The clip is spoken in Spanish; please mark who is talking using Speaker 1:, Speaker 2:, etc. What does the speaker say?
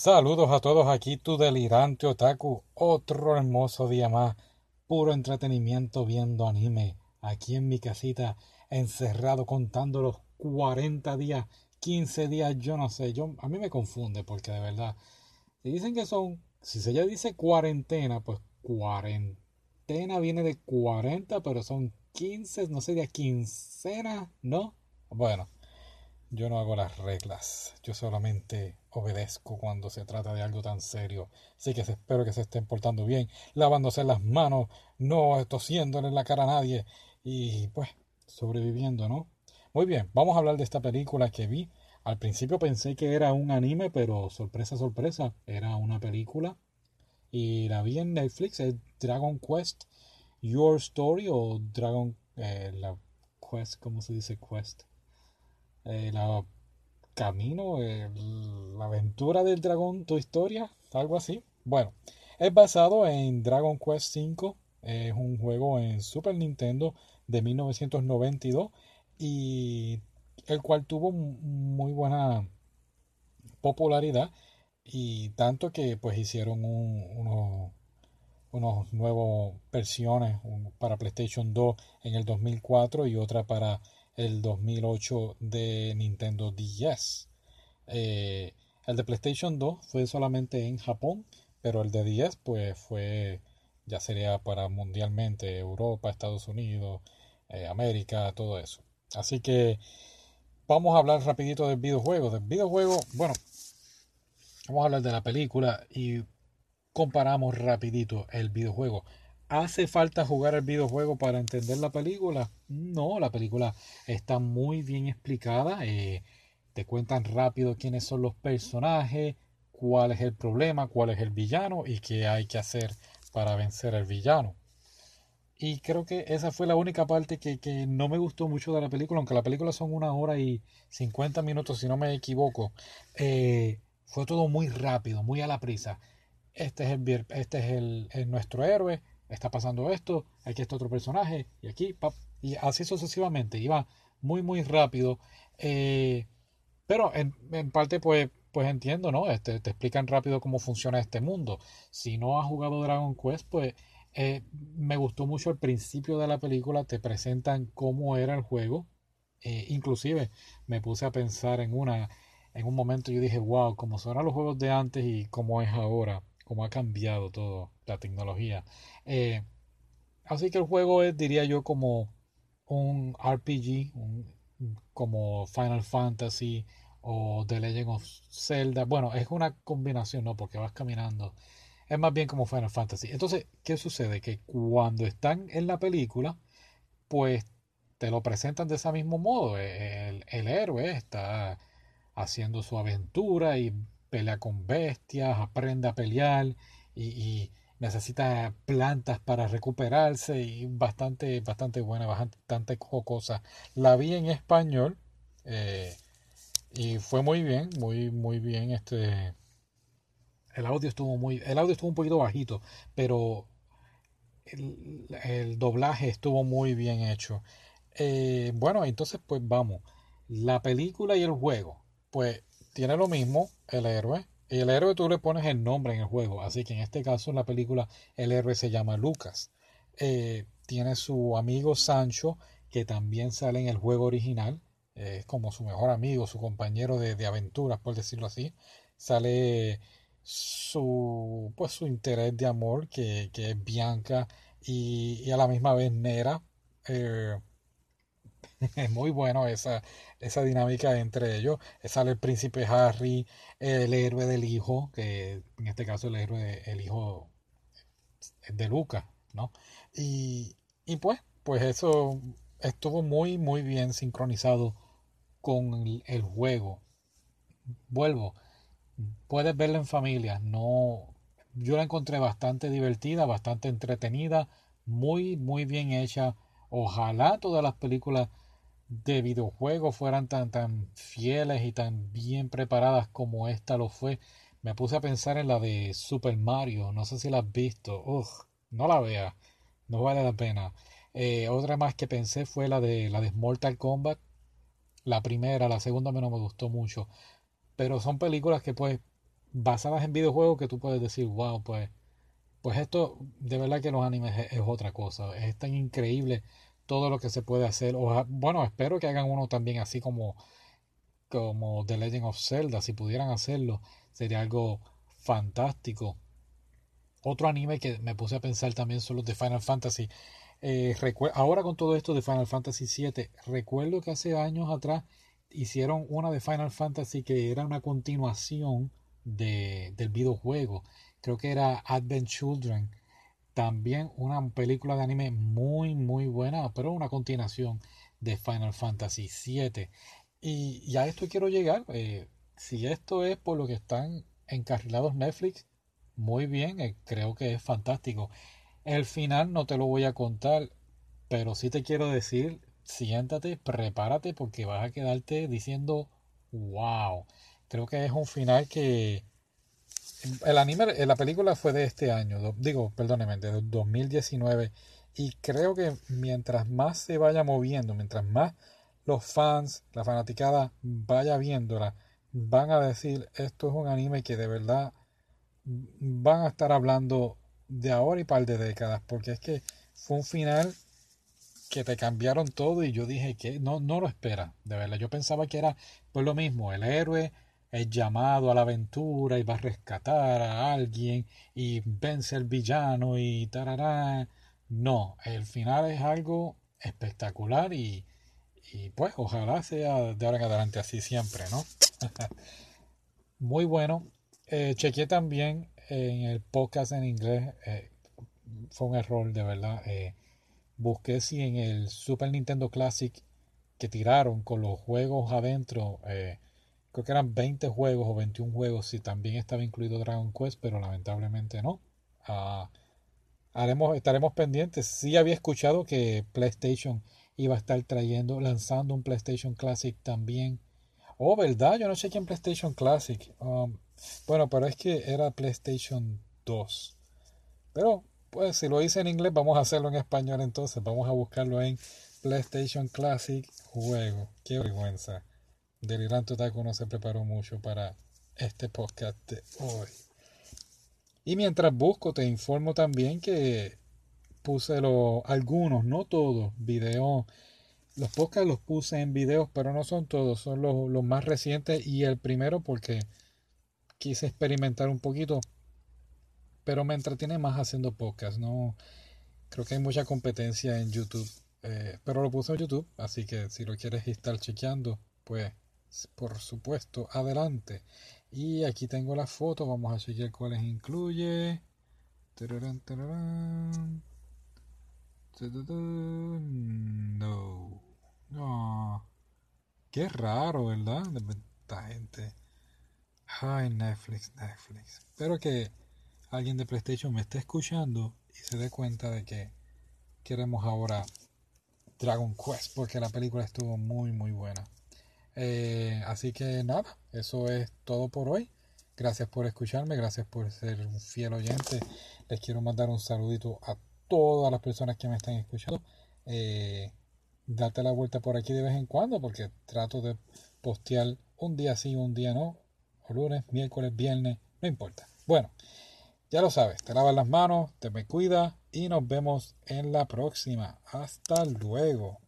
Speaker 1: Saludos a todos aquí, tu delirante otaku. Otro hermoso día más, puro entretenimiento viendo anime. Aquí en mi casita, encerrado contando los 40 días, 15 días, yo no sé. Yo, a mí me confunde porque de verdad, si dicen que son, si se ya dice cuarentena, pues cuarentena viene de 40, pero son 15, no sería quincena, ¿no? Bueno, yo no hago las reglas, yo solamente obedezco cuando se trata de algo tan serio. Así que espero que se estén portando bien, lavándose las manos, no tosiéndole en la cara a nadie y pues sobreviviendo, ¿no? Muy bien, vamos a hablar de esta película que vi. Al principio pensé que era un anime, pero sorpresa, sorpresa, era una película. Y la vi en Netflix, es Dragon Quest Your Story o Dragon eh, la Quest, ¿cómo se dice Quest? Eh, la camino, la aventura del dragón, tu historia, algo así. Bueno, es basado en Dragon Quest V, es un juego en Super Nintendo de 1992 y el cual tuvo muy buena popularidad y tanto que pues hicieron unos, unos nuevos versiones para PlayStation 2 en el 2004 y otra para el 2008 de Nintendo DS. Eh, el de PlayStation 2 fue solamente en Japón, pero el de 10 pues fue ya sería para mundialmente Europa, Estados Unidos, eh, América, todo eso. Así que vamos a hablar rapidito del videojuego. Del videojuego, bueno, vamos a hablar de la película y comparamos rapidito el videojuego. ¿Hace falta jugar el videojuego para entender la película? No, la película está muy bien explicada. Eh, te cuentan rápido quiénes son los personajes, cuál es el problema, cuál es el villano y qué hay que hacer para vencer al villano. Y creo que esa fue la única parte que, no me gustó mucho de la película, aunque la película son una hora y 50 minutos, si no me equivoco. Eh, fue todo muy rápido, muy a la prisa. Este es, el, este es el nuestro héroe, está pasando esto, aquí está otro personaje, y aquí, y así sucesivamente, iba muy, muy rápido. Eh, pero en, parte, pues, pues entiendo, ¿no? Este, te explican rápido cómo funciona este mundo. Si no has jugado Dragon Quest, pues eh, me gustó mucho el principio de la película, te presentan cómo era el juego. Eh, inclusive me puse a pensar en una, en un momento yo dije, wow, cómo son los juegos de antes y cómo es ahora cómo ha cambiado todo la tecnología. Eh, así que el juego es, diría yo, como un RPG, como Final Fantasy o The Legend of Zelda. Bueno, es una combinación, ¿no? Porque vas caminando. Es más bien como Final Fantasy. Entonces, ¿qué sucede? Que cuando están en la película, pues te lo presentan de ese mismo modo. El héroe está haciendo su aventura y pelea con bestias, aprende a pelear y, necesita plantas para recuperarse y bastante, bastante buena, bastante jocosa. La vi en español eh, y fue muy bien, muy, muy bien. Este, el audio estuvo muy, el audio estuvo un poquito bajito, pero el, doblaje estuvo muy bien hecho. Eh, bueno, entonces pues vamos. La película y el juego, pues tiene lo mismo el héroe. Y el héroe tú le pones el nombre en el juego. Así que en este caso, en la película, el héroe se llama Lucas. Eh, tiene su amigo Sancho, que también sale en el juego original. Es como su mejor amigo, su compañero de, aventuras, por decirlo así. Sale su, pues, su interés de amor, que, es Bianca, y, a la misma vez Nera. Eh, es muy bueno esa, esa dinámica entre ellos. Sale el príncipe Harry, el héroe del hijo, que en este caso el héroe, el hijo de Lucas, ¿no? Y, y pues, pues eso estuvo muy, muy bien sincronizado con el, juego. Vuelvo, puedes verla en familia, no, yo la encontré bastante divertida, bastante entretenida, muy, muy bien hecha. Ojalá todas las películas de videojuegos fueran tan, tan fieles y tan bien preparadas como esta lo fue. Me puse a pensar en la de Super Mario, no sé si la has visto, Ugh, no la veas, no vale la pena. Eh, otra más que pensé fue la de la de Mortal Kombat. La primera, la segunda no me gustó mucho. Pero son películas que pues basadas en videojuegos que tú puedes decir, wow, pues, pues esto de verdad que los animes es, otra cosa. Es tan increíble todo lo que se puede hacer. O, bueno, espero que hagan uno también así como, como The Legend of Zelda. Si pudieran hacerlo, sería algo fantástico. Otro anime que me puse a pensar también son los de Final Fantasy. Eh, ahora con todo esto de Final Fantasy VII, recuerdo que hace años atrás hicieron una de Final Fantasy que era una continuación de, del videojuego. Creo que era Advent Children. También una película de anime muy, muy buena, pero una continuación de Final Fantasy VII. Y, a esto quiero llegar. Eh, si esto es por lo que están encarrilados Netflix, muy bien, eh, creo que es fantástico. El final no te lo voy a contar, pero sí te quiero decir, siéntate, prepárate porque vas a quedarte diciendo, wow. Creo que es un final que el anime, eh, la película fue de este año, digo, perdóneme, de 2019 y creo que mientras más se vaya moviendo, mientras más los fans, la fanaticada vaya viéndola, van a decir, esto es un anime que de verdad van a estar hablando de ahora y par de décadas, porque es que fue un final que te cambiaron todo y yo dije que no, no lo espera, de verdad. Yo pensaba que era pues lo mismo, el héroe es llamado a la aventura y va a rescatar a alguien y vence al villano y tarará. No, el final es algo espectacular y, y pues ojalá sea de ahora en adelante así siempre, ¿no? Muy bueno, eh, chequeé también en el podcast en inglés. Eh, fue un error, de verdad. Eh, busqué si en el Super Nintendo Classic que tiraron con los juegos adentro, creo que eran 20 juegos o 21 juegos, si también estaba incluido Dragon Quest, pero lamentablemente no. Ah, haremos, estaremos pendientes. Sí había escuchado que PlayStation iba a estar trayendo, lanzando un PlayStation Classic también. Oh, ¿verdad? Yo no sé quién PlayStation Classic. Um, bueno, pero es que era PlayStation 2. Pero, pues si lo hice en inglés, vamos a hacerlo en español entonces. Vamos a buscarlo en PlayStation Classic Juego. Qué vergüenza. Delirante Otaku no se preparó mucho para este podcast de hoy. Y mientras busco, te informo también que puse los, algunos, no todos, videos. Los podcasts los puse en videos, pero no son todos, son los, los más recientes y el primero porque quise experimentar un poquito, pero me entretiene más haciendo podcast. No creo que hay mucha competencia en YouTube, eh, pero lo puse en YouTube, así que si lo quieres estar chequeando, pues por supuesto, adelante. Y aquí tengo la foto, vamos a chequear cuáles incluye. No. No. Qué raro, ¿verdad? Esta gente. Ay, Netflix, Netflix. Espero que alguien de PlayStation me esté escuchando y se dé cuenta de que queremos ahora Dragon Quest porque la película estuvo muy muy buena. Eh, así que nada, eso es todo por hoy. Gracias por escucharme, gracias por ser un fiel oyente. Les quiero mandar un saludito a todas las personas que me están escuchando. Eh, date la vuelta por aquí de vez en cuando porque trato de postear un día sí, un día no lunes, miércoles, viernes, no importa. Bueno, ya lo sabes, te lavas las manos, te me cuida y nos vemos en la próxima. Hasta luego.